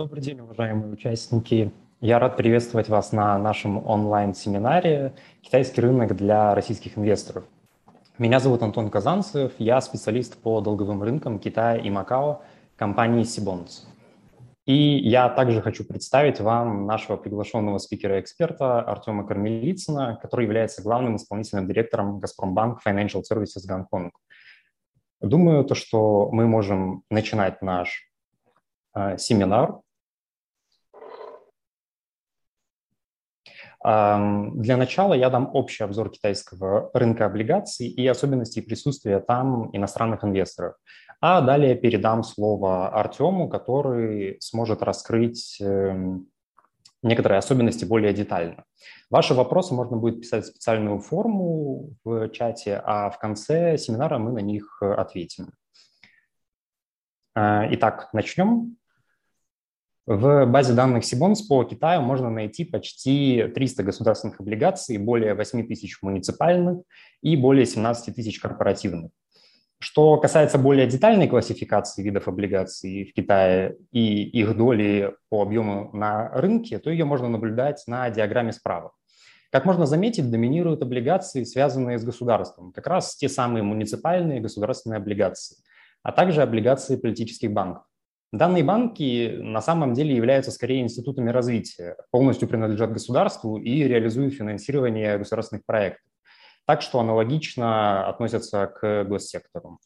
Добрый день, уважаемые участники. Я рад приветствовать вас на нашем онлайн-семинаре «Китайский рынок для российских инвесторов». Меня зовут Антон Казанцев, я специалист по долговым рынкам Китая и Макао компании Сибонс. И я также хочу представить вам нашего приглашенного спикера-эксперта Артема Кармелицына, который является главным исполнительным директором «Газпромбанк Financial Services Гонконг». Думаю, то, что мы можем начинать наш э, семинар. Для начала я дам общий обзор китайского рынка облигаций и особенностей присутствия там иностранных инвесторов. А далее передам слово Артему, который сможет раскрыть эм, некоторые особенности более детально. Ваши вопросы можно будет писать в специальную форму в чате, а в конце семинара мы на них ответим. Э, итак, начнем. В базе данных Сибонс по Китаю можно найти почти 300 государственных облигаций, более 8 тысяч муниципальных и более 17 тысяч корпоративных. Что касается более детальной классификации видов облигаций в Китае и их доли по объему на рынке, то ее можно наблюдать на диаграмме справа. Как можно заметить, доминируют облигации, связанные с государством, как раз те самые муниципальные государственные облигации, а также облигации политических банков. Данные банки на самом деле являются скорее институтами развития, полностью принадлежат государству и реализуют финансирование государственных проектов. Так что аналогично относятся к госсектору.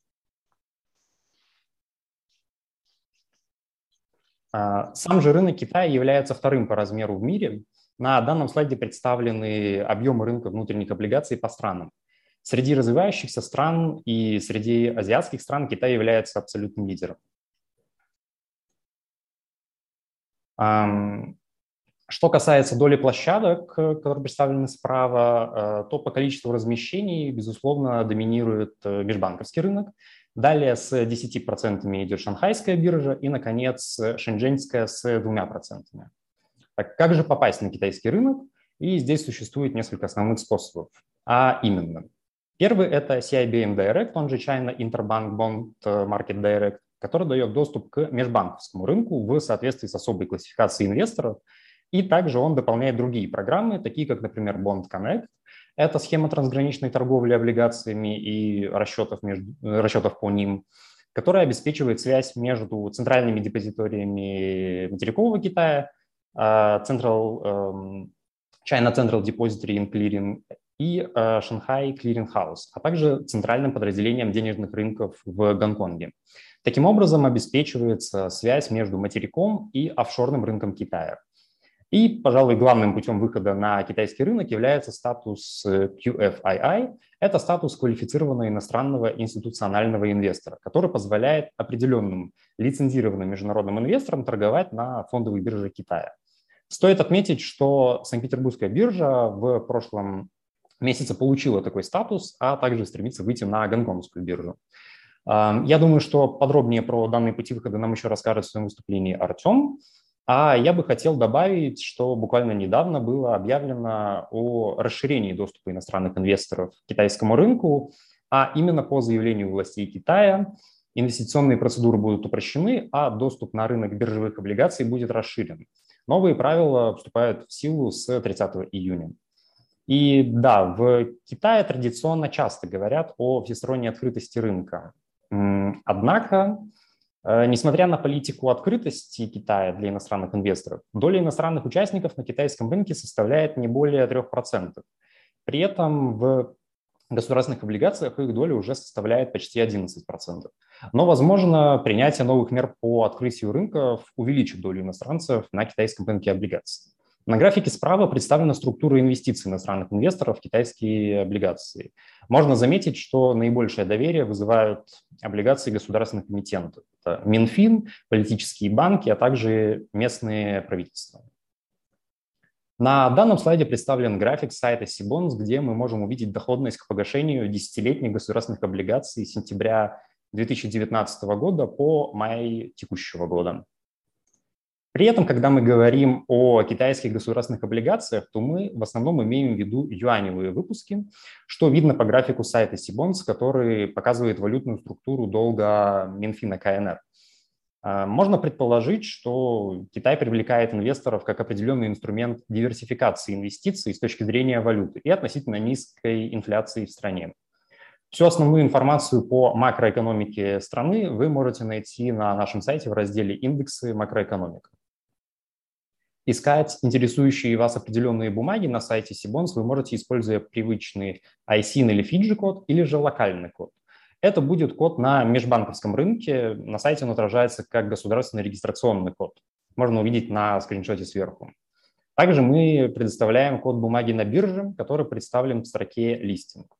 А, сам же рынок Китая является вторым по размеру в мире. На данном слайде представлены объемы рынка внутренних облигаций по странам. Среди развивающихся стран и среди азиатских стран Китай является абсолютным лидером. Что касается доли площадок, которые представлены справа, э, то по количеству размещений, безусловно, доминирует э, межбанковский рынок. Далее с 10% идет шанхайская биржа и, наконец, шэньчжэньская с 2%. Так как же попасть на китайский рынок? И здесь существует несколько основных способов. А именно, первый – это CIBM Direct, он же China Interbank Bond Market Direct который дает доступ к межбанковскому рынку в соответствии с особой классификацией инвесторов. И также он дополняет другие программы, такие как, например, Bond Connect. Это схема трансграничной торговли облигациями и расчетов, между, расчетов по ним, которая обеспечивает связь между центральными депозиториями материкового Китая, а, Central, эм, China Central Depository and Clearing и э, Шанхай Clearing House, а также центральным подразделением денежных рынков в Гонконге. Таким образом обеспечивается связь между материком и офшорным рынком Китая. И, пожалуй, главным путем выхода на китайский рынок является статус э, QFII. Это статус квалифицированного иностранного институционального инвестора, который позволяет определенным лицензированным международным инвесторам торговать на фондовой бирже Китая. Стоит отметить, что Санкт-Петербургская биржа в прошлом месяце получила такой статус, а также стремится выйти на гонконгскую биржу. Я думаю, что подробнее про данные пути выхода нам еще расскажет в своем выступлении Артем. А я бы хотел добавить, что буквально недавно было объявлено о расширении доступа иностранных инвесторов к китайскому рынку, а именно по заявлению властей Китая инвестиционные процедуры будут упрощены, а доступ на рынок биржевых облигаций будет расширен. Новые правила вступают в силу с 30 июня. И да, в Китае традиционно часто говорят о всесторонней открытости рынка. Однако, э, несмотря на политику открытости Китая для иностранных инвесторов, доля иностранных участников на китайском рынке составляет не более 3%. При этом в государственных облигациях их доля уже составляет почти 11%. Но, возможно, принятие новых мер по открытию рынков увеличит долю иностранцев на китайском рынке облигаций. На графике справа представлена структура инвестиций иностранных инвесторов в китайские облигации. Можно заметить, что наибольшее доверие вызывают облигации государственных эмитентов. Это Минфин, политические банки, а также местные правительства. На данном слайде представлен график сайта Сибонс, где мы можем увидеть доходность к погашению десятилетних государственных облигаций с сентября 2019 года по май текущего года. При этом, когда мы говорим о китайских государственных облигациях, то мы в основном имеем в виду юаневые выпуски, что видно по графику сайта Сибонс, который показывает валютную структуру долга Минфина КНР. Можно предположить, что Китай привлекает инвесторов как определенный инструмент диверсификации инвестиций с точки зрения валюты и относительно низкой инфляции в стране. Всю основную информацию по макроэкономике страны вы можете найти на нашем сайте в разделе «Индексы макроэкономика». Искать интересующие вас определенные бумаги на сайте Сибонс вы можете, используя привычный ISIN или Fiji код или же локальный код. Это будет код на межбанковском рынке. На сайте он отражается как государственный регистрационный код. Можно увидеть на скриншоте сверху. Также мы предоставляем код бумаги на бирже, который представлен в строке «Листинг».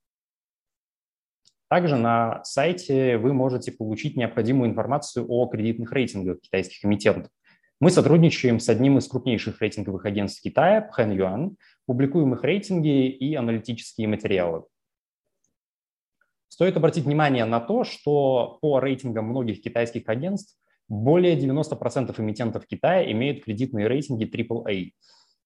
Также на сайте вы можете получить необходимую информацию о кредитных рейтингах китайских эмитентов. Мы сотрудничаем с одним из крупнейших рейтинговых агентств Китая, Пхэн Юан, публикуем их рейтинги и аналитические материалы. Стоит обратить внимание на то, что по рейтингам многих китайских агентств более 90% эмитентов Китая имеют кредитные рейтинги AAA.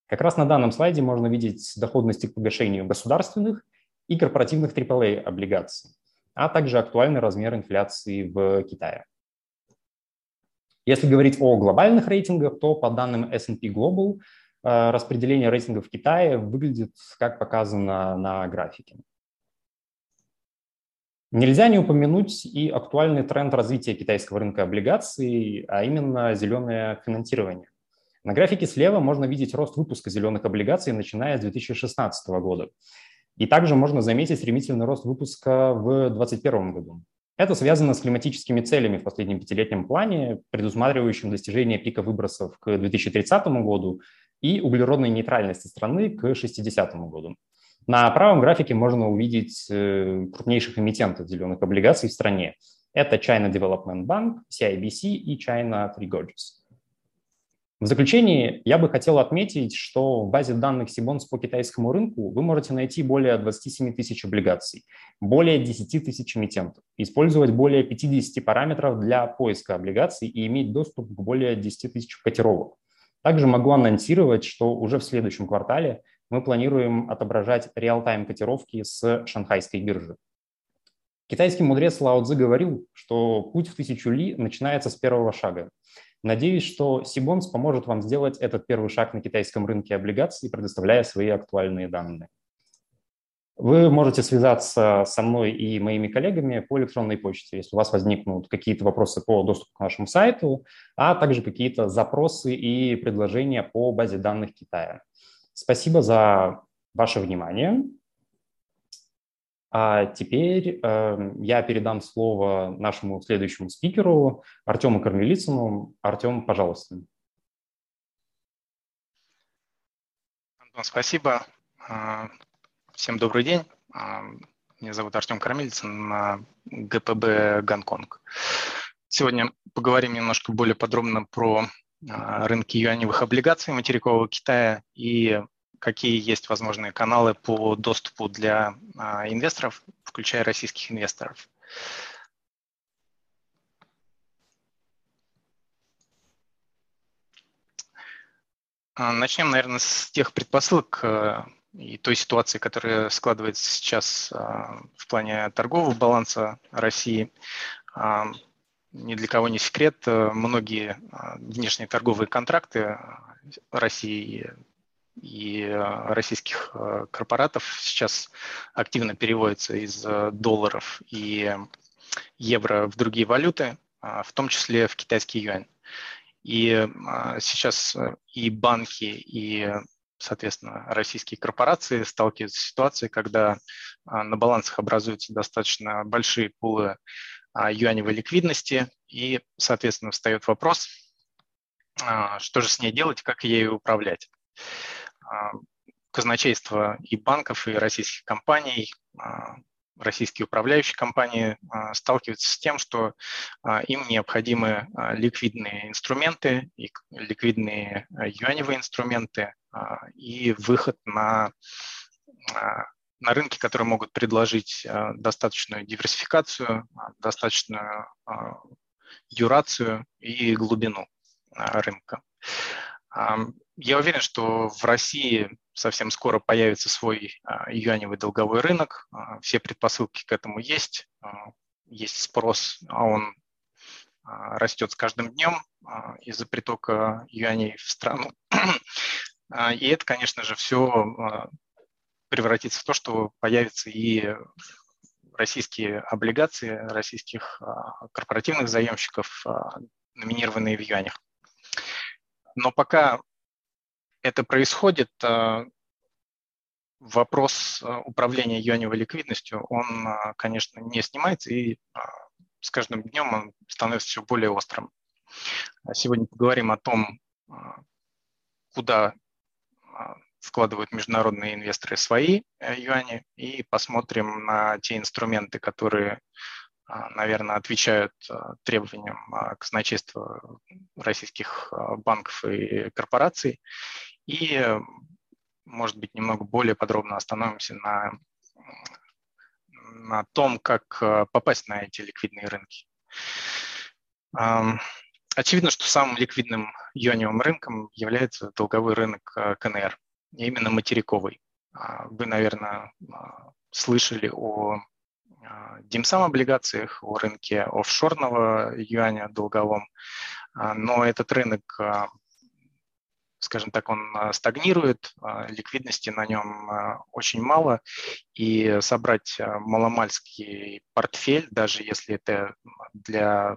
Как раз на данном слайде можно видеть доходности к погашению государственных и корпоративных AAA облигаций, а также актуальный размер инфляции в Китае. Если говорить о глобальных рейтингах, то по данным S&P Global э, распределение рейтингов в Китае выглядит как показано на графике. Нельзя не упомянуть и актуальный тренд развития китайского рынка облигаций, а именно зеленое финансирование. На графике слева можно видеть рост выпуска зеленых облигаций, начиная с 2016 года. И также можно заметить стремительный рост выпуска в 2021 году. Это связано с климатическими целями в последнем пятилетнем плане, предусматривающим достижение пика выбросов к 2030 году и углеродной нейтральности страны к 60 году. На правом графике можно увидеть э, крупнейших эмитентов зеленых облигаций в стране. Это China Development Bank, CIBC и China Three Gorges. В заключение я бы хотел отметить, что в базе данных Сибонс по китайскому рынку вы можете найти более 27 тысяч облигаций, более 10 тысяч эмитентов, использовать более 50 параметров для поиска облигаций и иметь доступ к более 10 тысяч котировок. Также могу анонсировать, что уже в следующем квартале мы планируем отображать реал-тайм котировки с шанхайской биржи. Китайский мудрец Лао Цзи говорил, что путь в тысячу ли начинается с первого шага. Надеюсь, что Сибонс поможет вам сделать этот первый шаг на китайском рынке облигаций, предоставляя свои актуальные данные. Вы можете связаться со мной и моими коллегами по электронной почте, если у вас возникнут какие-то вопросы по доступу к нашему сайту, а также какие-то запросы и предложения по базе данных Китая. Спасибо за ваше внимание. А теперь э, я передам слово нашему следующему спикеру, Артему Корнелицыну. Артем, пожалуйста. Антон, спасибо. А, всем добрый день. А, меня зовут Артем Кормилицын, ГПБ «Гонконг». Сегодня поговорим немножко более подробно про а, рынки юаневых облигаций материкового Китая и какие есть возможные каналы по доступу для а, инвесторов, включая российских инвесторов. А, начнем, наверное, с тех предпосылок и той ситуации, которая складывается сейчас в плане торгового баланса России ни для кого не секрет, э, многие а, внешние торговые контракты России и э, российских э, корпоратов сейчас активно переводятся из долларов и евро в другие валюты, а, в том числе в китайский юань. И а, сейчас и банки, и, соответственно, российские корпорации сталкиваются с ситуацией, когда на балансах образуются достаточно большие пулы а, юаневой ликвидности, и, соответственно, встает вопрос, а, что же с ней делать, как ею управлять. А, казначейство и банков, и российских компаний, российские управляющие компании сталкиваются с тем, что им необходимы ликвидные инструменты, ликвидные юаневые инструменты и выход на на рынке, которые могут предложить достаточную диверсификацию, достаточную дюрацию и глубину рынка. Я уверен, что в России совсем скоро появится свой юаневый долговой рынок. Все предпосылки к этому есть. Есть спрос, а он растет с каждым днем из-за притока юаней в страну. И это, конечно же, все превратится в то, что появятся и российские облигации российских корпоративных заемщиков, номинированные в юанях. Но пока это происходит, вопрос э, управления юаневой ликвидностью, он, э, конечно, не снимается, и э, с каждым днем он становится все более острым. Сегодня поговорим о том, куда вкладывают международные инвесторы свои юани, и посмотрим на те инструменты, которые, наверное, отвечают требованиям казначейства российских банков и корпораций, и может быть, немного более подробно остановимся на, на том, как попасть на эти ликвидные рынки. Очевидно, что самым ликвидным юаневым рынком является долговой рынок КНР, именно материковый. А, вы, наверное, а, слышали о а, димсам облигациях, о рынке офшорного юаня долговом, но этот рынок скажем так, он а, стагнирует, а, ликвидности на нем а, очень мало, и собрать маломальский портфель, даже если это для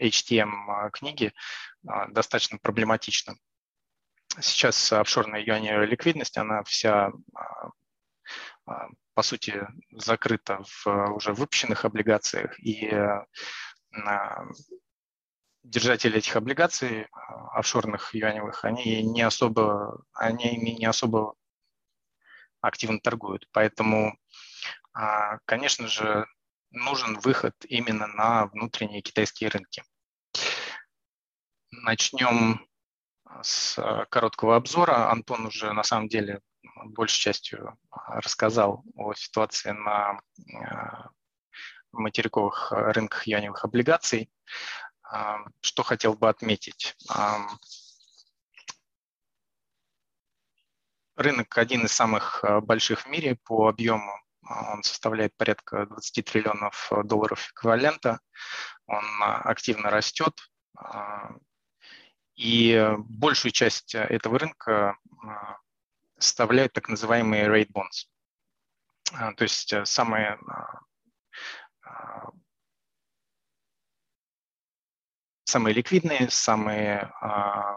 HTM книги, достаточно проблематично. Сейчас офшорная юаневая ликвидность, она вся по сути, закрыта в уже выпущенных облигациях, и держатели этих облигаций а, офшорных юаневых, они не особо, они не особо активно торгуют. Поэтому, а, конечно же, нужен выход именно на внутренние китайские рынки. Начнем с короткого обзора. Антон уже на самом деле большей частью рассказал о ситуации на а, материковых рынках юаневых облигаций. Что хотел бы отметить? Рынок один из самых а, больших в мире по объему. А, он составляет порядка 20 триллионов долларов эквивалента. Он а, активно растет. И большую часть этого рынка составляют так называемые rate bonds. То есть самые самые ликвидные, самые а,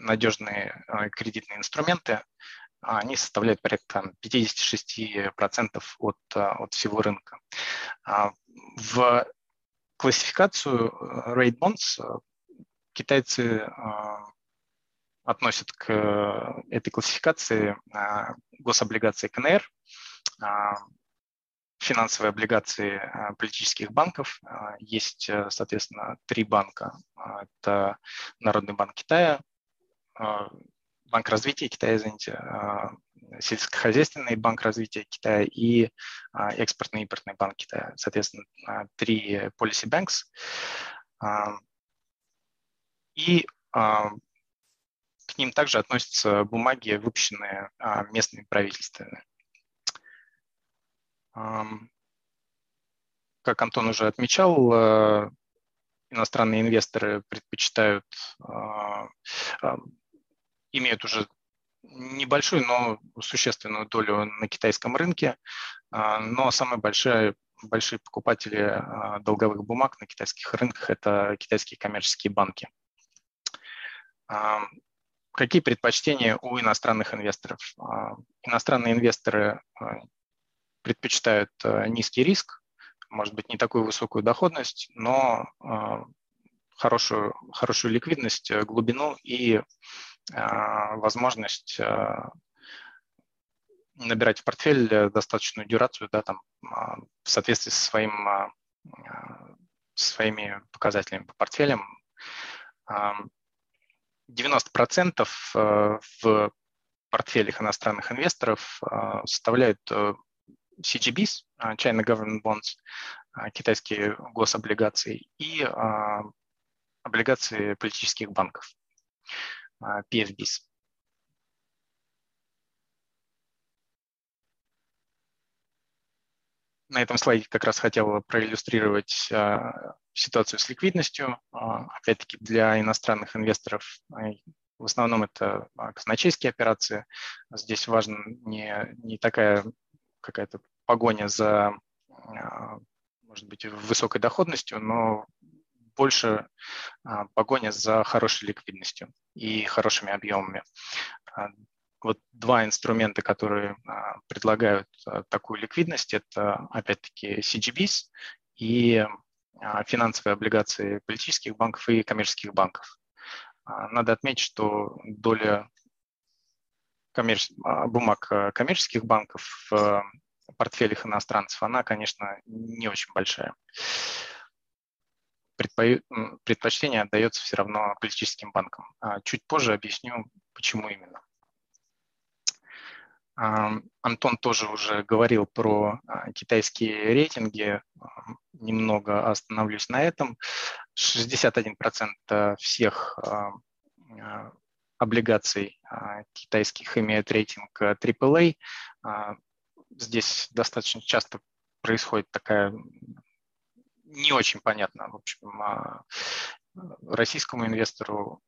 надежные а, кредитные инструменты, они составляют порядка 56% от, а, от всего рынка. В классификацию э, rate bonds э, китайцы относят к э, этой классификации гособлигации КНР, финансовые облигации политических банков. Есть, э, соответственно, три банка. Это Народный банк Китая, Банк развития Китая, извините, сельскохозяйственный банк развития Китая и экспортный импортный банк Китая. Соответственно, три policy banks. И к ним также относятся бумаги, выпущенные местными правительствами. Как Антон уже отмечал, э, иностранные инвесторы предпочитают, а, имеют уже небольшую, но существенную долю на китайском рынке, а, но самые большие, большие покупатели а, долговых бумаг на китайских рынках – это китайские коммерческие банки. Какие предпочтения у иностранных инвесторов? Иностранные инвесторы предпочитают э, низкий риск, может быть, не такую высокую доходность, но э, хорошую, хорошую ликвидность, э, глубину и возможность набирать в портфель достаточную дюрацию да, там, в соответствии со своим, своими показателями по портфелям. 90% в портфелях иностранных инвесторов составляют CGBs, а, China Government Bonds, китайские гособлигации, и облигации политических банков, PFBs. На этом слайде как раз хотел проиллюстрировать ситуацию с ликвидностью. Опять-таки для иностранных инвесторов в основном это казначейские операции. Здесь важна не, не такая какая-то погоня за, может быть, высокой доходностью, но больше погоня за хорошей ликвидностью и хорошими объемами. Вот два инструмента, которые предлагают такую ликвидность, это опять-таки CGBs и финансовые облигации политических банков и коммерческих банков. Надо отметить, что доля коммерч... бумаг коммерческих банков в портфелях иностранцев, она, конечно, не очень большая предпочтение отдается все равно политическим банкам. А чуть позже объясню, почему именно. Антон тоже уже говорил про а, китайские рейтинги, немного остановлюсь на этом. 61% всех а, облигаций китайских имеют рейтинг AAA. Здесь достаточно часто происходит такая не очень понятно, в общем, а, российскому инвестору,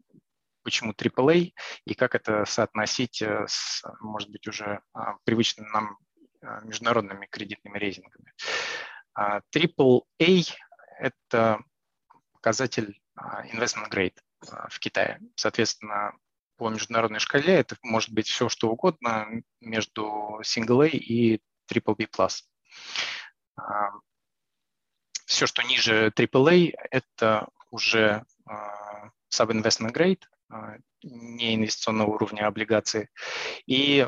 почему AAA и как это соотносить э, с, может быть, уже а, привычными нам а, международными кредитными рейтингами. AAA – это показатель investment grade в Китае. Соответственно, по международной шкале это может быть все, что угодно между single A и triple B+. Все, что ниже AAA, это уже sub-investment grade, не инвестиционного уровня облигации. И,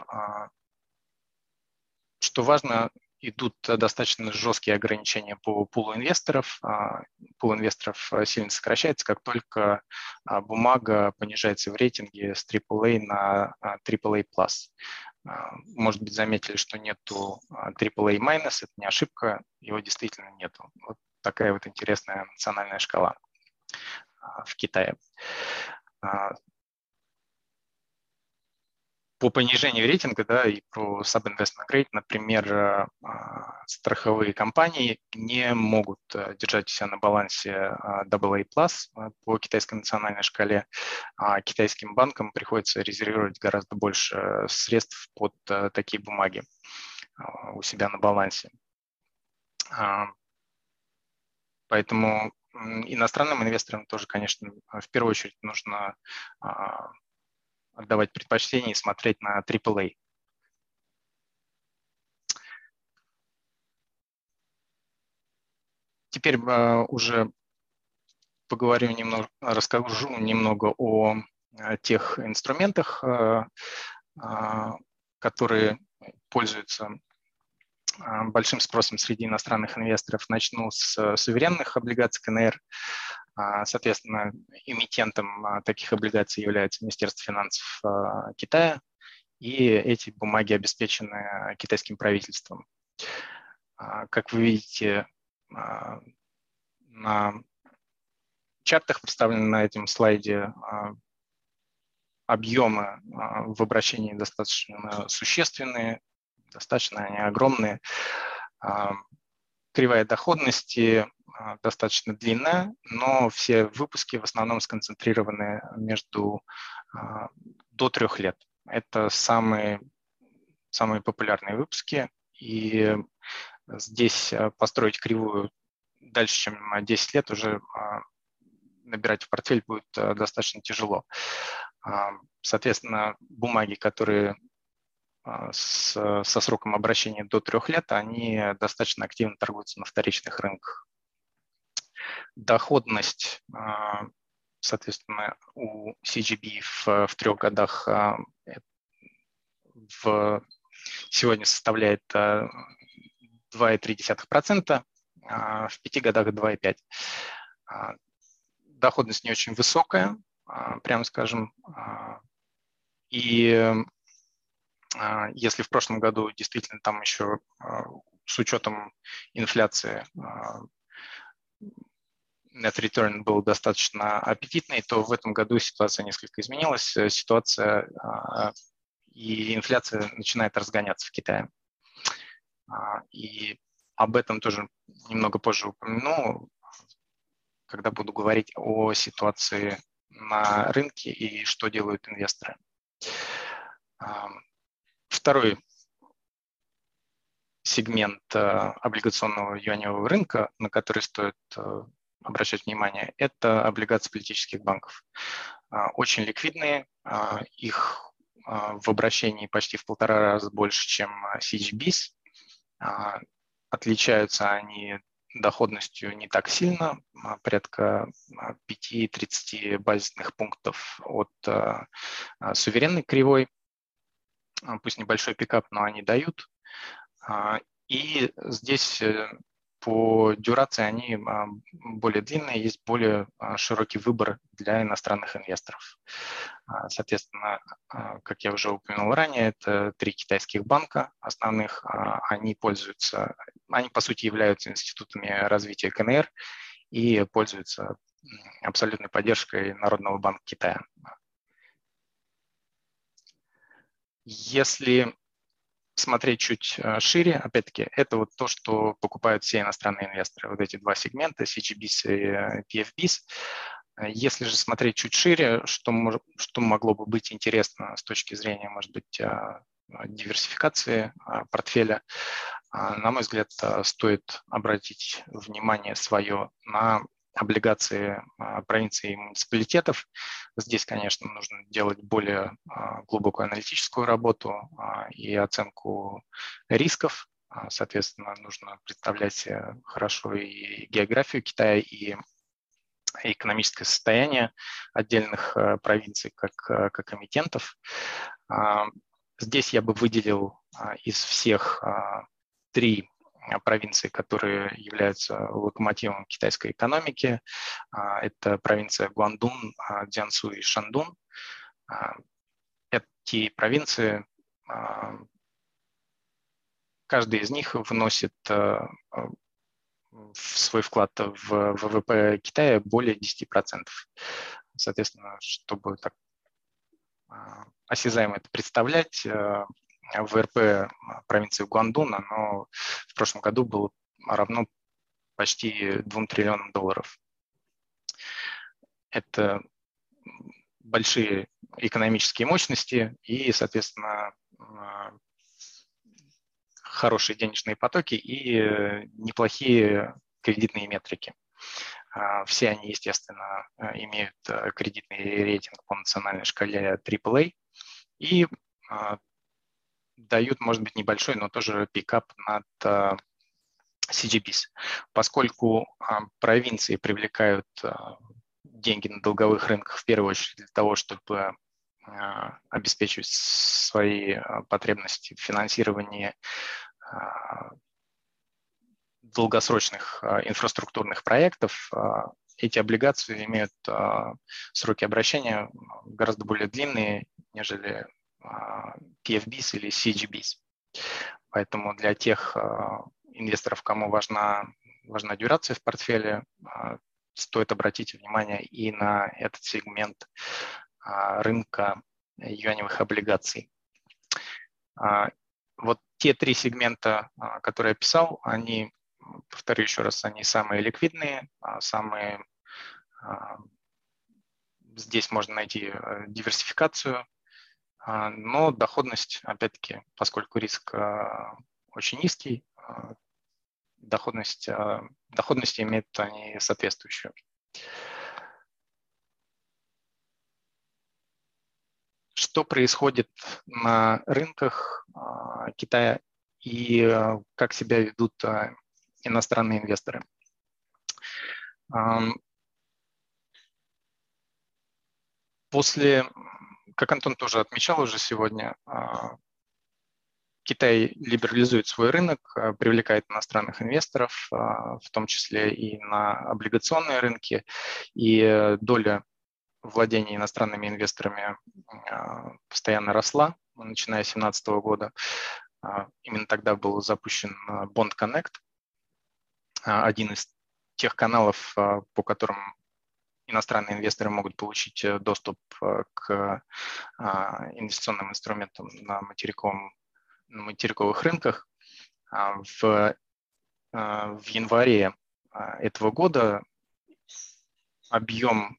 что важно, идут достаточно жесткие ограничения по пулу инвесторов. Пул инвесторов сильно сокращается, как только бумага понижается в рейтинге с AAA на AAA+. Может быть, заметили, что нету AAA-, это не ошибка, его действительно нету. Вот такая вот интересная национальная шкала а, в Китае. А, по понижению рейтинга да, и про sub-investment grade, например, а, страховые компании не могут держать себя на балансе AA+, по китайской национальной шкале, а китайским банкам приходится резервировать гораздо больше средств под такие бумаги у себя на балансе. Поэтому иностранным инвесторам тоже, конечно, в первую очередь нужно а, отдавать предпочтение и смотреть на AAA. Теперь а, уже поговорю немного, расскажу немного о тех инструментах, а, которые пользуются а, большим спросом среди иностранных инвесторов. Начну с суверенных облигаций КНР. А, соответственно, эмитентом а, таких облигаций является Министерство финансов Китая, и эти бумаги обеспечены китайским правительством. Как вы видите, на чартах, представлены на этом слайде, объемы в обращении достаточно существенные, достаточно они огромные. А, кривая доходности а, достаточно длинная, но все выпуски в основном сконцентрированы между а, до трех лет. Это самые, самые популярные выпуски, и здесь построить кривую дальше, чем 10 лет, уже набирать в портфель будет достаточно тяжело. Соответственно, бумаги, которые а, с, со сроком обращения до трех лет, они достаточно активно торгуются на вторичных рынках. Доходность, а, соответственно, у CGB в, в трех годах а, в, сегодня составляет 2,3%, в пяти годах 2,5%. Доходность не очень высокая, прямо скажем, и а, если в прошлом году действительно там еще а, с учетом инфляции а, net return был достаточно аппетитный, то в этом году ситуация несколько изменилась. Э, ситуация и инфляция начинает разгоняться в Китае. И об этом тоже немного позже упомяну. когда буду говорить о ситуации на рынке и что делают инвесторы. Второй сегмент э, облигационного юаневого рынка, на который стоит э, обращать внимание, это облигации политических банков. А, очень ликвидные, а, их а, в обращении почти в полтора раза больше, чем CGBs. Отличаются они доходностью не так сильно, порядка 5-30 базисных пунктов от суверенной кривой. Пусть небольшой пикап, но они дают. И здесь э, по дюрации они а, более длинные, есть более а, широкий выбор для иностранных инвесторов. А, соответственно, как я уже упомянул ранее, это три китайских банка основных. Они пользуются, они по сути являются институтами развития КНР и пользуются абсолютной поддержкой Народного банка Китая. Если смотреть чуть э, шире, опять-таки, это вот то, что покупают все иностранные инвесторы, вот эти два сегмента, CGBs и э, PFBs. Если же смотреть чуть шире, что, что могло бы быть интересно с точки зрения, может быть, э, диверсификации портфеля, на мой взгляд, стоит обратить внимание свое на облигации а, провинций и муниципалитетов. Здесь, конечно, нужно делать более а, глубокую аналитическую работу а, и оценку рисков. Соответственно, нужно представлять хорошо и географию Китая, и экономическое состояние отдельных провинций как, как эмитентов. Здесь я бы выделил из всех три провинции, которые являются локомотивом китайской экономики. А, это провинция Гуандун, а, Дзянсу и Шандун. Эти провинции, каждый из них вносит свой вклад в ВВП Китая более 10%. Соответственно, чтобы так осязаемо это представлять, ВРП провинции Гуандун, оно в прошлом году было равно почти 2 триллионам долларов. Это большие экономические мощности и, соответственно, хорошие денежные потоки и неплохие кредитные метрики. А, все они, естественно, имеют кредитный рейтинг по национальной шкале AAA. И дают, может быть, небольшой, но тоже пикап над uh, CGBs. Поскольку uh, провинции привлекают uh, деньги на долговых рынках в первую очередь для того, чтобы обеспечивать свои потребности в финансировании долгосрочных инфраструктурных проектов, эти облигации имеют сроки обращения гораздо более длинные, нежели PFBs или CGBs. Поэтому для тех а, инвесторов, кому важна, важна дюрация в портфеле, а, стоит обратить внимание и на этот сегмент а, рынка юаневых облигаций. Вот те три сегмента, которые я писал, они, повторю еще раз, они самые ликвидные, самые здесь можно найти диверсификацию а, но доходность, опять-таки, поскольку риск а, очень низкий, а, доходность, доходность имеют они соответствующую. Что происходит на рынках Китая и как себя ведут иностранные инвесторы? После как Антон тоже отмечал уже сегодня, а, Китай либерализует свой рынок, а, привлекает иностранных инвесторов, а, в том числе и на облигационные рынки, и доля владения иностранными инвесторами постоянно росла, начиная с 2017 года. Именно тогда был запущен Bond Connect, один из тех каналов, по которым иностранные инвесторы могут получить э, доступ э, к а, инвестиционным инструментам на, материковом, на материковых рынках. А, в, а, в январе этого года объем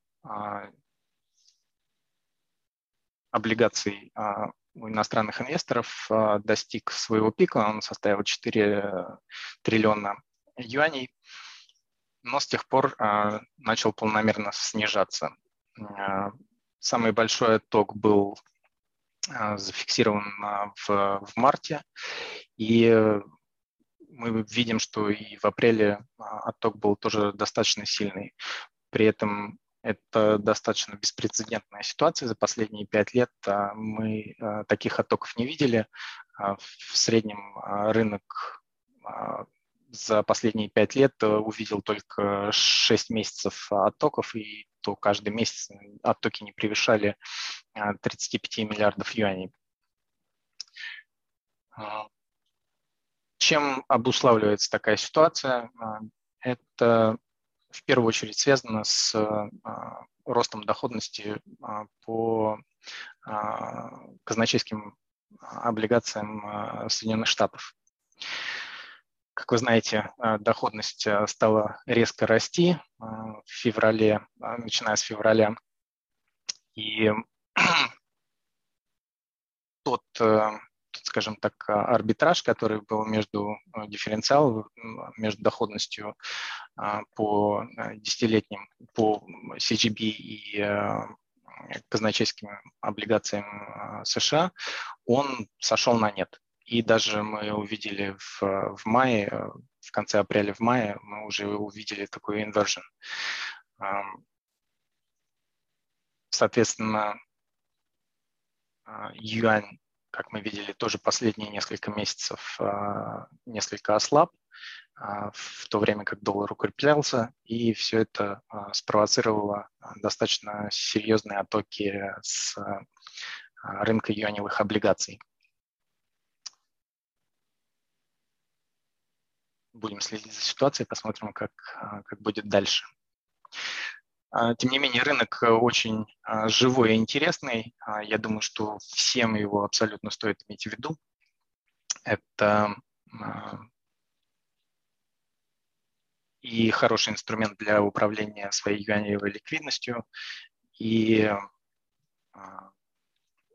облигаций у иностранных инвесторов достиг своего пика, он составил 4 триллиона юаней, но с тех пор начал полномерно снижаться. Самый большой отток был зафиксирован в, в марте, и мы видим, что и в апреле отток был тоже достаточно сильный. При этом это достаточно беспрецедентная ситуация. За последние пять лет а, мы а, таких оттоков не видели. А, в среднем рынок за последние пять лет увидел только 6 месяцев оттоков, и то каждый месяц оттоки не превышали 35 миллиардов юаней. Чем обуславливается такая ситуация? Это в первую очередь связано с а, ростом доходности а, по а, казначейским облигациям Соединенных Штатов. Как вы знаете, доходность стала резко расти в феврале, начиная с февраля. И тот скажем так, а, арбитраж, который был между а, дифференциал, между доходностью по десятилетним, по CGB и казначейским облигациям США, он сошел на нет. И даже мы увидели в, в мае, в конце апреля, в мае, мы уже увидели такой инвершн. Соответственно, юань как мы видели, тоже последние несколько месяцев а, несколько ослаб, а, в то время как доллар укреплялся, и все это а, спровоцировало достаточно серьезные оттоки с рынка юаневых облигаций. Будем следить за ситуацией, посмотрим, как, как будет дальше. А, тем не менее, рынок э, очень а, живой и интересный. А, я думаю, что всем его абсолютно стоит иметь в виду. Это и хороший инструмент для управления своей юаневой ликвидностью, и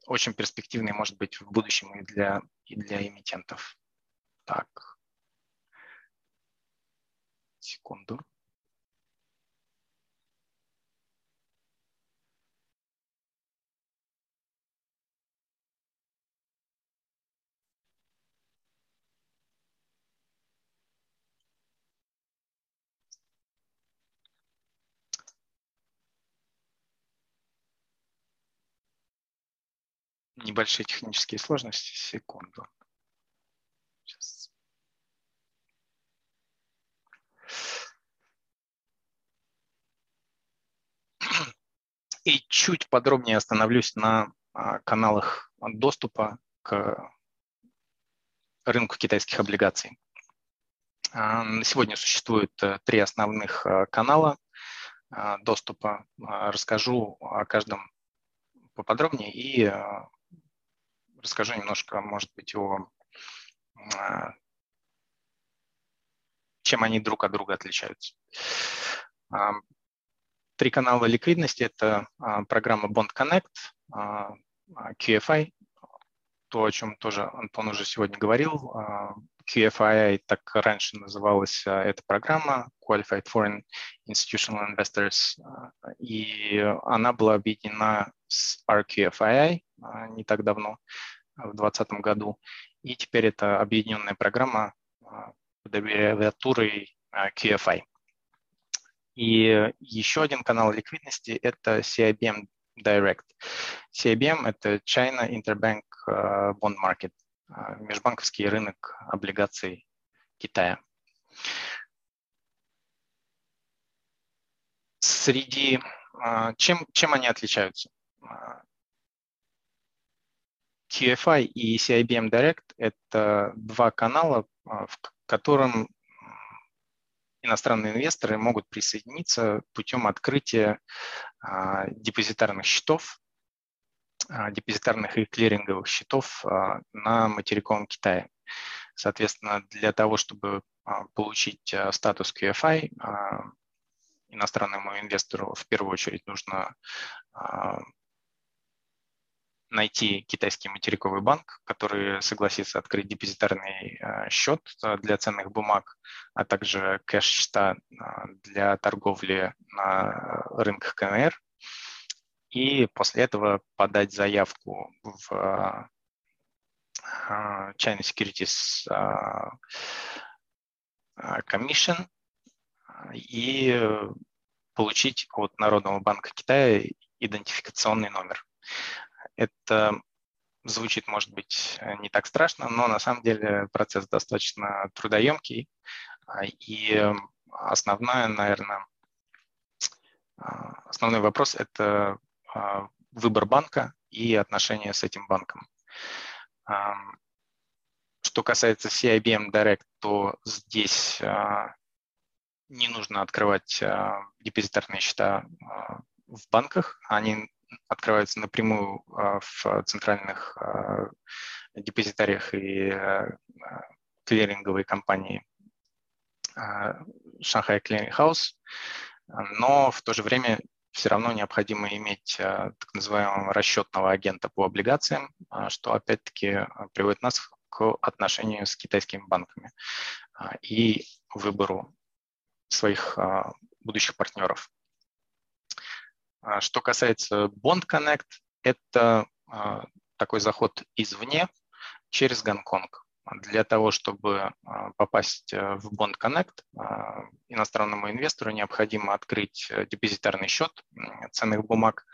очень перспективный может быть в будущем и для, и для эмитентов. Так, секунду. небольшие технические сложности. Секунду. И чуть подробнее остановлюсь на а, каналах доступа к рынку китайских облигаций. А, на сегодня существует э, три основных э, канала а, доступа. Расскажу о каждом поподробнее и расскажу немножко, может быть, о а, чем они друг от друга отличаются. А, три канала ликвидности – это а, программа Bond Connect, QFI, то, о чем тоже Антон уже сегодня говорил. QFI так раньше называлась эта программа, Qualified Foreign Institutional Investors, и она была объединена с RQFI не так давно, в 2020 году. И теперь это объединенная программа а, под аббревиатурой а, QFI. И еще один канал ликвидности – это CIBM Direct. CIBM – это China Interbank а, Bond Market, межбанковский рынок облигаций Китая. Среди чем, чем они отличаются? QFI и CIBM Direct – это два канала, в котором иностранные инвесторы могут присоединиться путем открытия а, депозитарных счетов, а, депозитарных и клиринговых счетов на материковом Китае. Соответственно, для того, чтобы получить статус QFI, иностранному инвестору в первую очередь нужно найти китайский материковый банк, который согласится открыть депозитарный э, счет э, для ценных бумаг, а также кэш-счета э, для торговли на рынках КНР. И после этого подать заявку в China Securities Commission и получить от Народного банка Китая идентификационный номер. Это звучит, может быть, не так страшно, но на самом деле процесс достаточно трудоемкий. А, и основное, наверное, а, основной вопрос – это а, выбор банка и отношения с этим банком. Что касается CIBM Direct, то здесь не нужно открывать депозитарные счета в банках. Они открываются напрямую а, в центральных а, депозитариях и а, клиринговой компании Шанхай Клиринг Хаус, но в то же время все равно необходимо иметь так называемого расчетного агента по облигациям, что опять-таки приводит нас к отношению с китайскими банками и выбору своих будущих партнеров. А, что касается Bond Connect, это а, такой заход извне через Гонконг. Для того, чтобы а, попасть э, в Bond Connect, иностранному инвестору необходимо открыть депозитарный счет ценных бумаг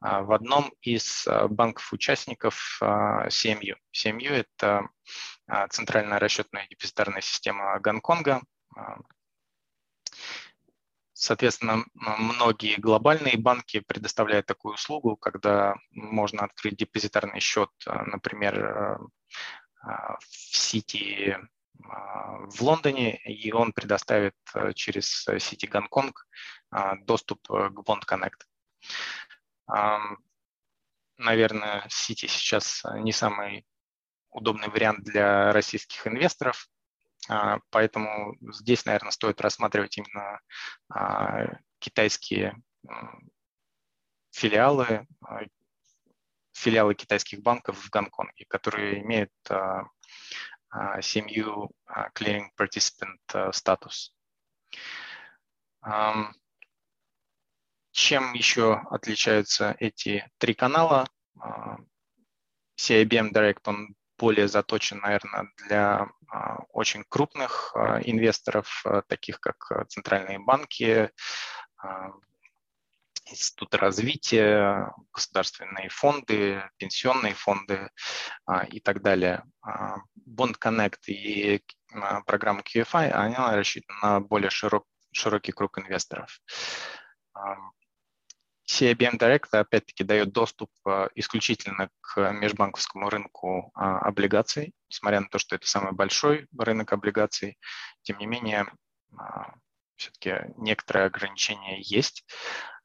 в одном из банков-участников CMU. CMU – это центральная расчетная депозитарная система Гонконга, Соответственно, многие глобальные банки предоставляют такую услугу, когда можно открыть депозитарный счет, а, например, э, а, в Сити а, в Лондоне, и он предоставит э, через Сити Гонконг доступ э, к Bond Connect. Наверное, Сити сейчас не самый удобный вариант для российских инвесторов, поэтому здесь, наверное, стоит рассматривать именно а, китайские филиалы, а, филиалы китайских банков в Гонконге, которые имеют семью clearing participant статус. Чем еще отличаются эти три канала? CIBM Direct, он более заточен, наверное, для а, очень крупных а, инвесторов, а, таких как центральные банки, институты развития, государственные фонды, пенсионные фонды и так далее. Bond Connect и программа QFI, они рассчитаны на более широк, широкий круг инвесторов. CIBM Direct, опять-таки, дает доступ а, исключительно к межбанковскому рынку а, облигаций, несмотря на то, что это самый большой рынок облигаций, тем не менее, а, все-таки некоторые ограничения есть,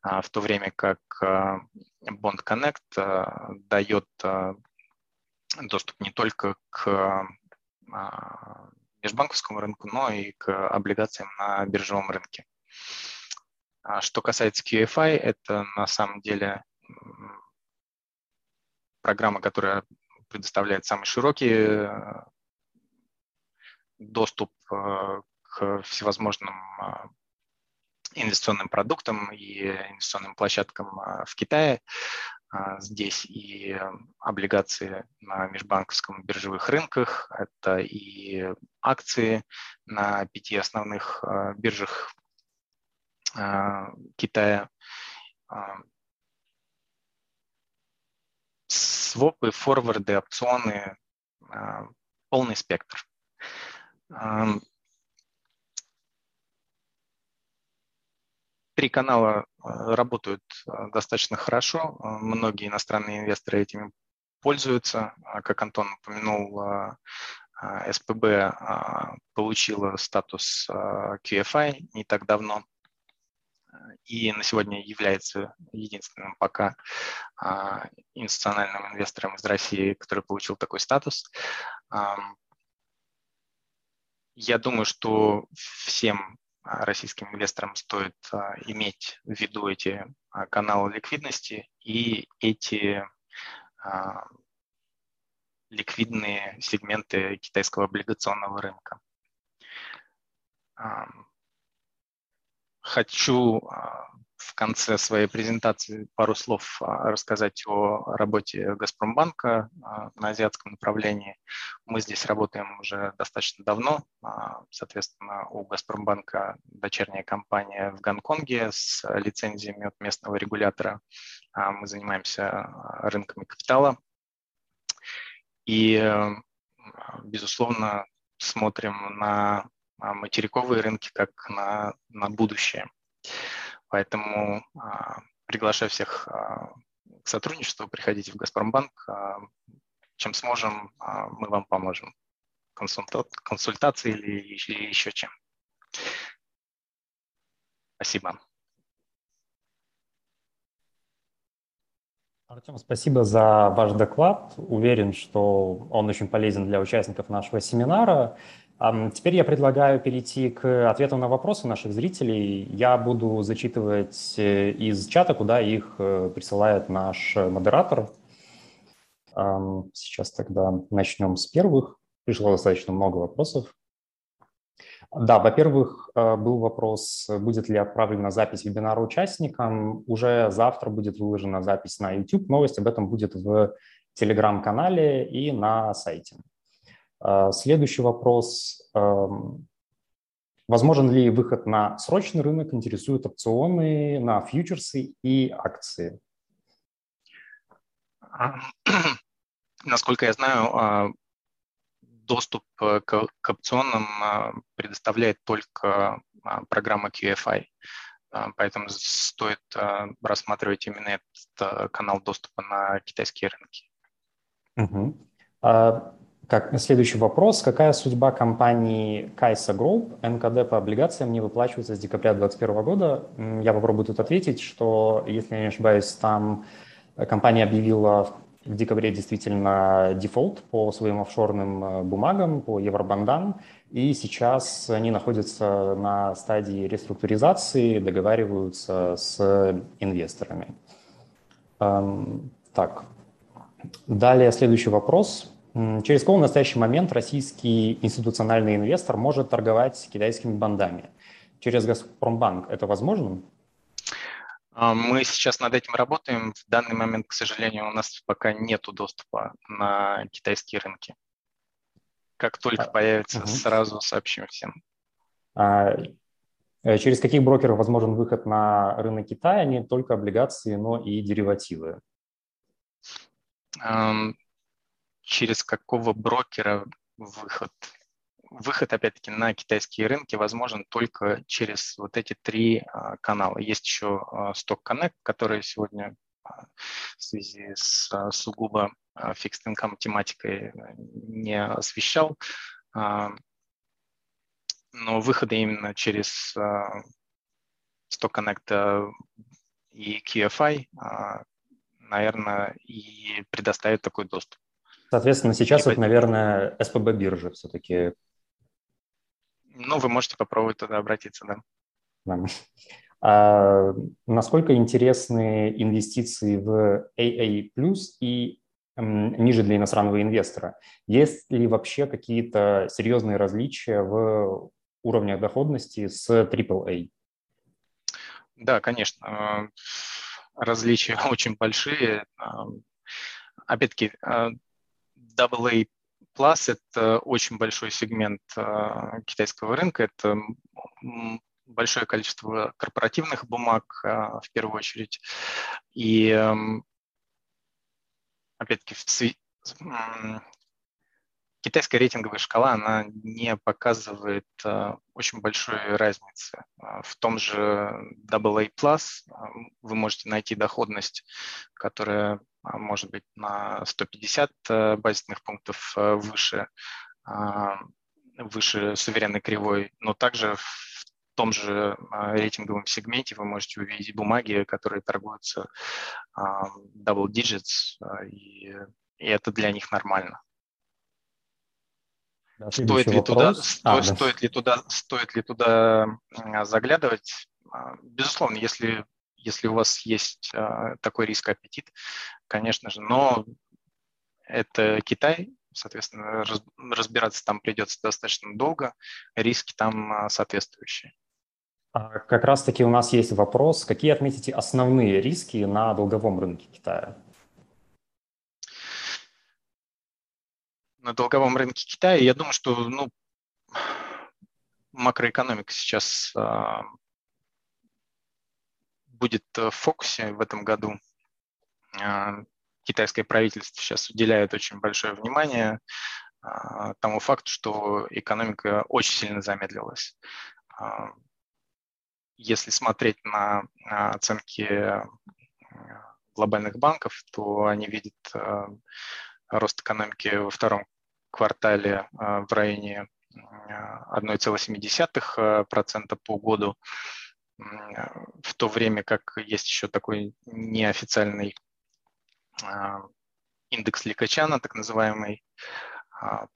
в то время как Bond Connect дает доступ не только к межбанковскому рынку, но и к облигациям на биржевом рынке. А что касается QFI, это на самом деле программа, которая предоставляет самый широкий э, доступ э, к всевозможным э, инвестиционным продуктам и инвестиционным площадкам в Китае. Здесь и облигации на межбанковском биржевых рынках, это и акции на пяти основных биржах а, Китая. А, свопы, форварды, опционы, а, полный спектр. Три канала работают достаточно хорошо. Многие иностранные инвесторы этими пользуются. Как Антон упомянул, СПБ получила статус QFI не так давно и на сегодня является единственным пока а, институциональным инвестором из России, который получил такой статус. Я думаю, что всем российским инвесторам стоит иметь в виду эти каналы ликвидности и эти ликвидные сегменты китайского облигационного рынка. Хочу в конце своей презентации пару слов а, рассказать о работе Газпромбанка а, на азиатском направлении. Мы здесь работаем уже достаточно давно. А, соответственно, у Газпромбанка дочерняя компания в Гонконге с лицензиями от местного регулятора. Мы занимаемся рынками капитала. И, безусловно, смотрим на материковые рынки как на, на будущее. Поэтому а, приглашаю всех а, к сотрудничеству, приходите в Газпромбанк. А, чем сможем, мы вам поможем. Консультации или, или еще чем. Спасибо. Артем, спасибо за ваш доклад. Уверен, что он очень полезен для участников нашего семинара. Теперь я предлагаю перейти к ответам на вопросы наших зрителей. Я буду зачитывать э, из чата, куда их э, присылает наш модератор. Сейчас тогда начнем с первых. Пришло достаточно много вопросов. Да, во-первых, э, был вопрос, будет ли отправлена запись вебинара участникам. Уже завтра будет выложена запись на YouTube. Новость об этом будет в телеграм-канале и на сайте. А, следующий вопрос. Возможен ли выход на срочный рынок? Интересуют опционы на фьючерсы и акции. Насколько я знаю, а, доступ к, к опционам а, предоставляет только программа QFI. Поэтому стоит рассматривать именно этот канал доступа на китайские рынки. Угу. Как, следующий вопрос. Какая судьба компании Кайса Group? НКД по облигациям не выплачивается с декабря 2021 года. Я попробую тут ответить, что, если я не ошибаюсь, там компания объявила в декабре действительно дефолт по своим офшорным э, бумагам, по евробандам, и сейчас они находятся на стадии реструктуризации, договариваются с инвесторами. Эм, так, далее следующий вопрос. Через кого в настоящий момент российский институциональный инвестор может торговать китайскими бандами? Через Газпромбанк это возможно? А, мы сейчас над этим работаем. В данный момент, к сожалению, у нас пока нет доступа на китайские рынки. Как только а, появится, угу. сразу сообщим всем. А, э, через каких брокеров возможен выход на рынок Китая? Не только облигации, но и деривативы через какого брокера выход. Выход, опять-таки, на китайские рынки возможен только через вот эти три а, канала. Есть еще а, Stock Connect, который сегодня а, в связи с сугубо fixed income тематикой не освещал. Но выходы именно через Stock Connect и QFI, наверное, и предоставит такой доступ. Соответственно, сейчас типа... это, наверное, СПБ биржа все-таки. Ну, вы можете попробовать туда обратиться, да. да. А насколько интересны инвестиции в AA+, и ниже для иностранного инвестора? Есть ли вообще какие-то серьезные различия в уровнях доходности с AAA? Да, конечно. Различия очень большие. Опять-таки, AA Plus – это очень большой сегмент э, китайского рынка. Это большое количество корпоративных бумаг э, в первую очередь. И эм, опять-таки китайская рейтинговая шкала, она не показывает э, очень большой разницы. В том же AA+, вы можете найти доходность, которая может быть, на 150 э, базисных пунктов э, выше, а, выше суверенной кривой, но также в том же а, рейтинговом сегменте вы можете увидеть бумаги, которые торгуются double digits, и, и это для них нормально. стоит ли, туда, стоит, а, да. стоит ли туда, стоит ли туда заглядывать? А, безусловно, если если у вас есть а, такой риск аппетит, конечно же, но это Китай, соответственно, раз, разбираться там придется достаточно долго, риски там а, соответствующие. А как раз-таки у нас есть вопрос, какие отметите основные риски на долговом рынке Китая? На долговом рынке Китая, я думаю, что ну, макроэкономика сейчас будет в фокусе в этом году. А, китайское правительство сейчас уделяет очень большое внимание а, тому факту, что экономика очень сильно замедлилась. А, если смотреть на оценки э, глобальных банков, то они видят э, рост экономики во втором квартале э, в районе 1,7% по году, в то время как есть еще такой неофициальный индекс Ликачана, так называемый,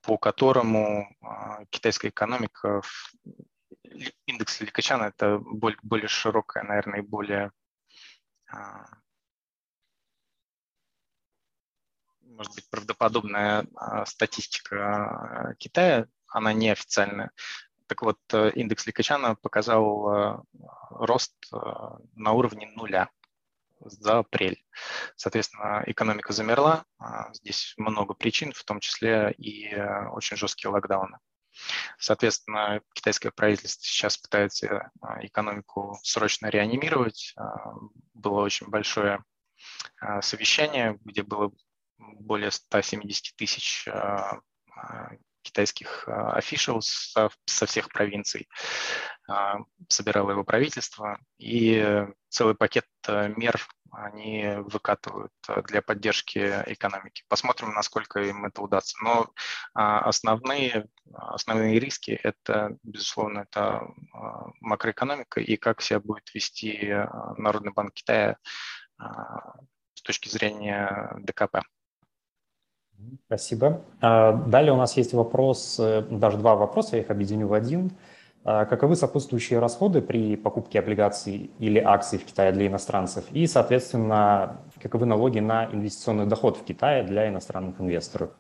по которому китайская экономика индекс Ликачана – это более, более широкая, наверное, и более а, может быть, правдоподобная а, статистика а, Китая, она неофициальная. Так вот, э, индекс Ликачана показал рост на уровне нуля за апрель. Соответственно, экономика замерла. Здесь много причин, в том числе и э, очень жесткие локдауны. Соответственно, китайское правительство сейчас пытается а, экономику срочно реанимировать. А, было очень большое а, совещание, где было более 170 тысяч китайских officials со, всех провинций. Собирало его правительство, и целый пакет мер они выкатывают для поддержки экономики. Посмотрим, насколько им это удастся. Но а, основные, основные риски – это, безусловно, это а, макроэкономика и как себя будет вести а, Народный банк Китая с точки зрения ДКП. Спасибо. Далее у нас есть вопрос, э, даже два вопроса, я их объединю в один – а каковы сопутствующие расходы при покупке облигаций или акций в Китае для иностранцев? И, соответственно, каковы налоги на инвестиционный доход в Китае для иностранных инвесторов?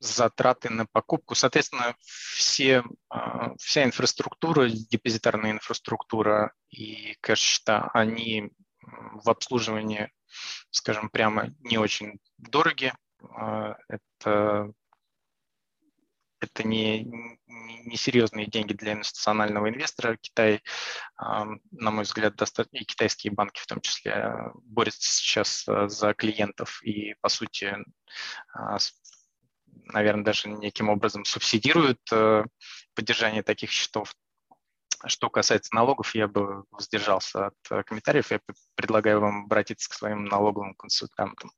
затраты на покупку. Соответственно, все, а, вся инфраструктура, депозитарная инфраструктура и кэш-счета, они в обслуживании, скажем прямо, не очень дороги. А, это это не, не серьезные деньги для инвестиционального инвестора. Китай, на мой взгляд, и китайские банки в том числе борются сейчас за клиентов и, по сути, а, наверное, даже неким образом субсидируют поддержание таких счетов. Что касается налогов, я бы воздержался от э, комментариев. Я предлагаю вам обратиться к своим налоговым консультантам.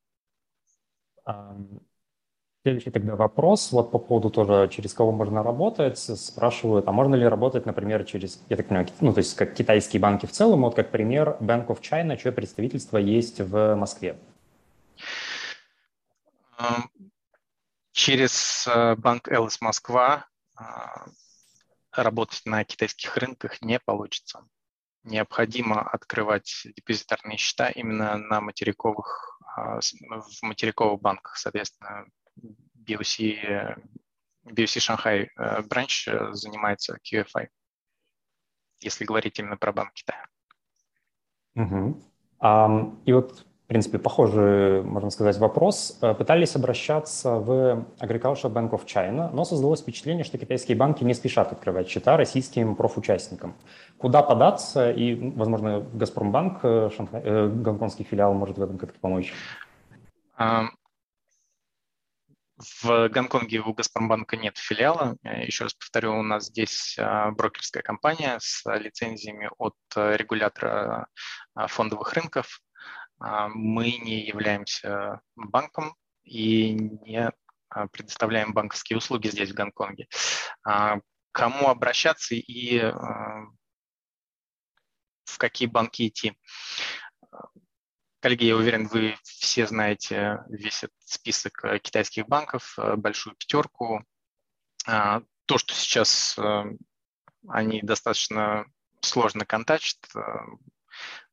Следующий тогда вопрос, вот по поводу тоже, через кого можно работать, спрашивают, а можно ли работать, например, через, я так понимаю, ну, то есть как китайские банки в целом, вот как пример Bank of China, чье представительство есть в Москве? Эм, через э, банк Элис Москва э, работать на китайских рынках не получится. Необходимо открывать депозитарные счета именно на материковых, э, в материковых банках, соответственно, BOC, BOC Шанхай бранч занимается QFI, если говорить именно про банк Китая. Угу. Um, и вот, в принципе, похожий, можно сказать, вопрос. Э, пытались обращаться в Agricultural Bank of China, но создалось впечатление, что китайские банки не спешат открывать счета российским профучастникам. Куда податься? И, возможно, Газпромбанк, э, Шанхай, э, гонконгский филиал может в этом как-то помочь? Um, в Гонконге у Газпромбанка нет филиала. Э, еще раз повторю, у нас здесь а, брокерская компания с лицензиями от регулятора а, фондовых рынков. А, мы не являемся банком и не предоставляем банковские услуги здесь, в Гонконге. Кому обращаться и в какие банки идти? Коллеги, я уверен, вы все знаете весь этот список китайских банков, большую пятерку. То, что сейчас они достаточно сложно контачат,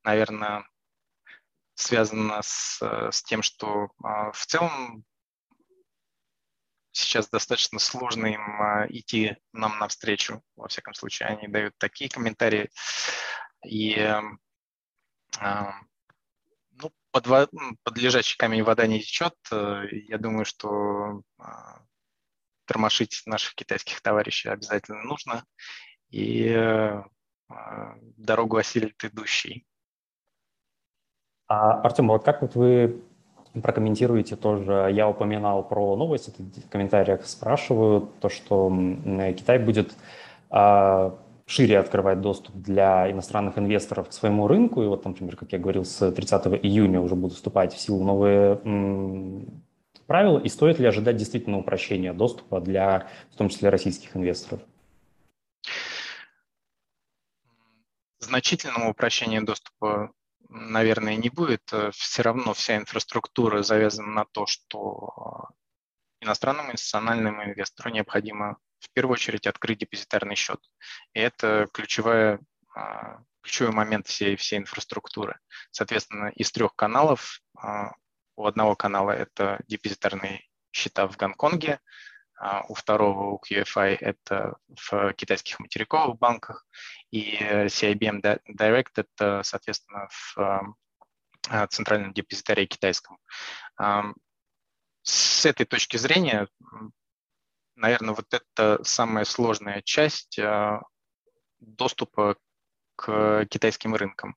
наверное, связано с, с тем, что в целом сейчас достаточно сложно им а, идти нам навстречу. Во всяком случае, они дают такие комментарии. И а, ну, под, под лежачий камень вода не течет. Э, я думаю, что а, тормошить наших китайских товарищей обязательно нужно. И дорогу осилит идущий. А, Артем, вот как вот вы прокомментируете тоже. Я упоминал про новость, это в комментариях спрашивают, то, что Китай будет а, шире открывать доступ для иностранных инвесторов к своему рынку. И вот, например, как я говорил, с 30 июня уже будут вступать в силу новые м, правила. И стоит ли ожидать действительно упрощения доступа для, в том числе, российских инвесторов? Значительного упрощения доступа наверное, не будет. Э, Все равно вся инфраструктура завязана на то, что иностранному институциональному инвестору необходимо в первую очередь открыть депозитарный счет. И это ключевая, а, ключевой момент всей, всей инфраструктуры. Соответственно, из трех каналов а, у одного канала это депозитарные счета в Гонконге, у второго, у QFI, это в китайских материковых банках, и CIBM Direct это, соответственно, в а, центральном депозитарии китайском. С этой точки зрения, наверное, вот это самая сложная часть а, доступа к китайским рынкам.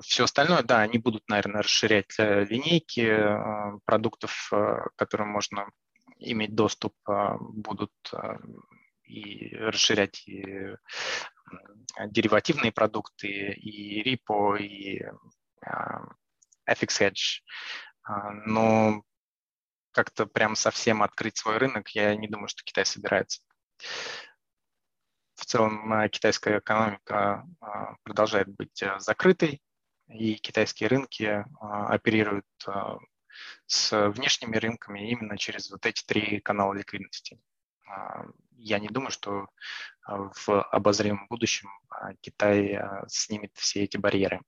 Все остальное, да, они будут, наверное, расширять э, линейки продуктов, которые можно иметь доступ, а, будут а, и расширять и деривативные продукты, и репо, и а, FX Hedge. Но как-то прям совсем открыть свой рынок, я не думаю, что Китай собирается. В целом китайская экономика продолжает быть закрытой, и китайские рынки оперируют с внешними рынками именно через вот эти три канала ликвидности. А, я не думаю, что а, в обозримом будущем а, Китай снимет все эти барьеры.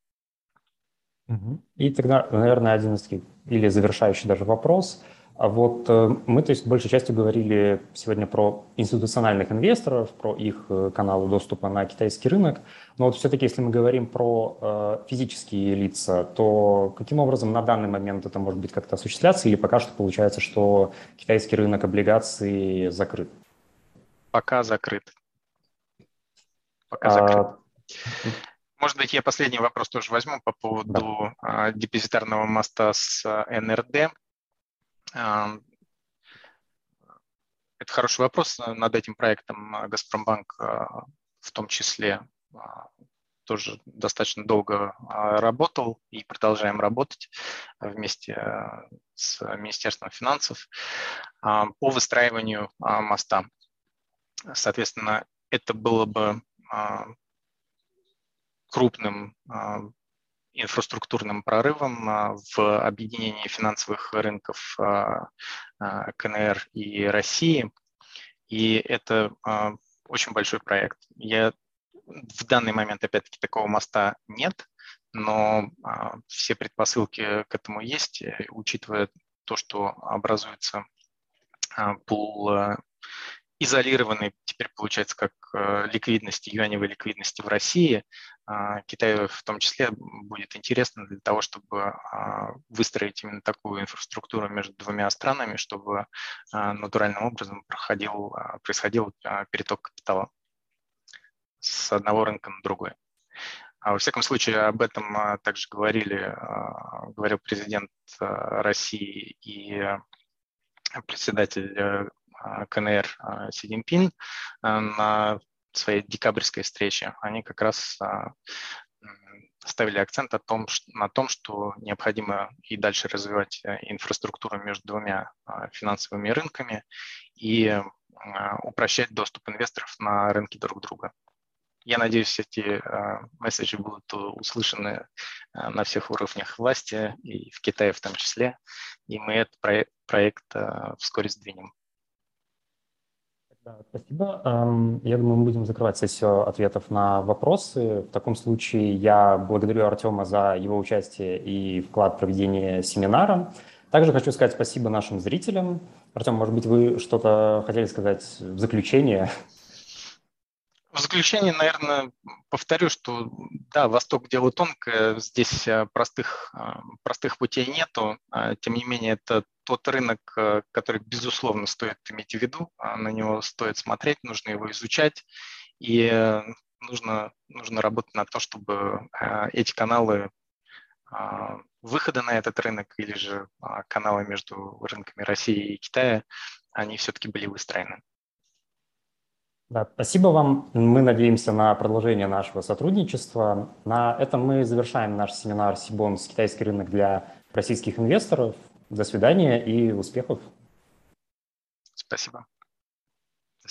И тогда, наверное, один из таких, или завершающий даже вопрос – а вот э, мы, то есть, большей частью говорили сегодня про институциональных инвесторов, про их э, каналы доступа на китайский рынок. Но вот все-таки, если мы говорим про э, физические лица, то каким образом на данный момент это может быть как-то осуществляться, или пока что получается, что китайский рынок облигаций закрыт? Пока закрыт. Пока а... закрыт. Может быть, я последний вопрос тоже возьму по поводу да. А, депозитарного моста с НРД. Это хороший вопрос. Над этим проектом а, Газпромбанк а, в том числе а, тоже достаточно долго работал и продолжаем работать вместе с Министерством финансов по выстраиванию моста. Соответственно, это было бы крупным инфраструктурным прорывом а, в объединении финансовых рынков а, а, КНР и России. И это очень большой проект. Я в данный момент, опять-таки, такого моста нет, но все предпосылки к этому есть, учитывая то, что образуется пул изолированный теперь получается как э, ликвидности, юаневой ликвидности в России. А, Китаю в том числе будет интересно для того, чтобы а, выстроить именно такую инфраструктуру между двумя странами, чтобы а, натуральным образом проходил, происходил переток капитала с одного рынка на другой. Во всяком случае, об этом также говорили, говорил президент России и председатель э, КНР а, Си а, на своей декабрьской встрече, они как раз ставили акцент о том, на том, что необходимо и дальше развивать э, инфраструктуру между двумя финансовыми рынками и упрощать доступ инвесторов на рынки друг друга. Я надеюсь, эти месседжи будут услышаны на всех уровнях власти, и в Китае в том числе, и мы этот проект вскоре сдвинем. Да, спасибо. Эм, я думаю, мы будем закрывать сессию ответов на вопросы. В таком случае я благодарю Артема за его участие и вклад в проведение семинара. Также хочу сказать спасибо нашим зрителям. Артем, может быть, вы что-то хотели сказать в заключение? В заключение, наверное, повторю, что да, Восток дело тонкое, здесь э, простых, э, простых путей нету. А, тем не менее, это тот рынок, э, который, безусловно, стоит иметь в виду, а на него стоит смотреть, нужно его изучать, и нужно, нужно работать на то, чтобы эти каналы выхода на этот рынок или же каналы между рынками России и Китая, они все-таки были выстроены. Да, спасибо вам. Мы надеемся на продолжение нашего сотрудничества. На этом мы завершаем наш семинар «Сибонс. Китайский рынок для российских инвесторов». До свидания и успехов. Спасибо.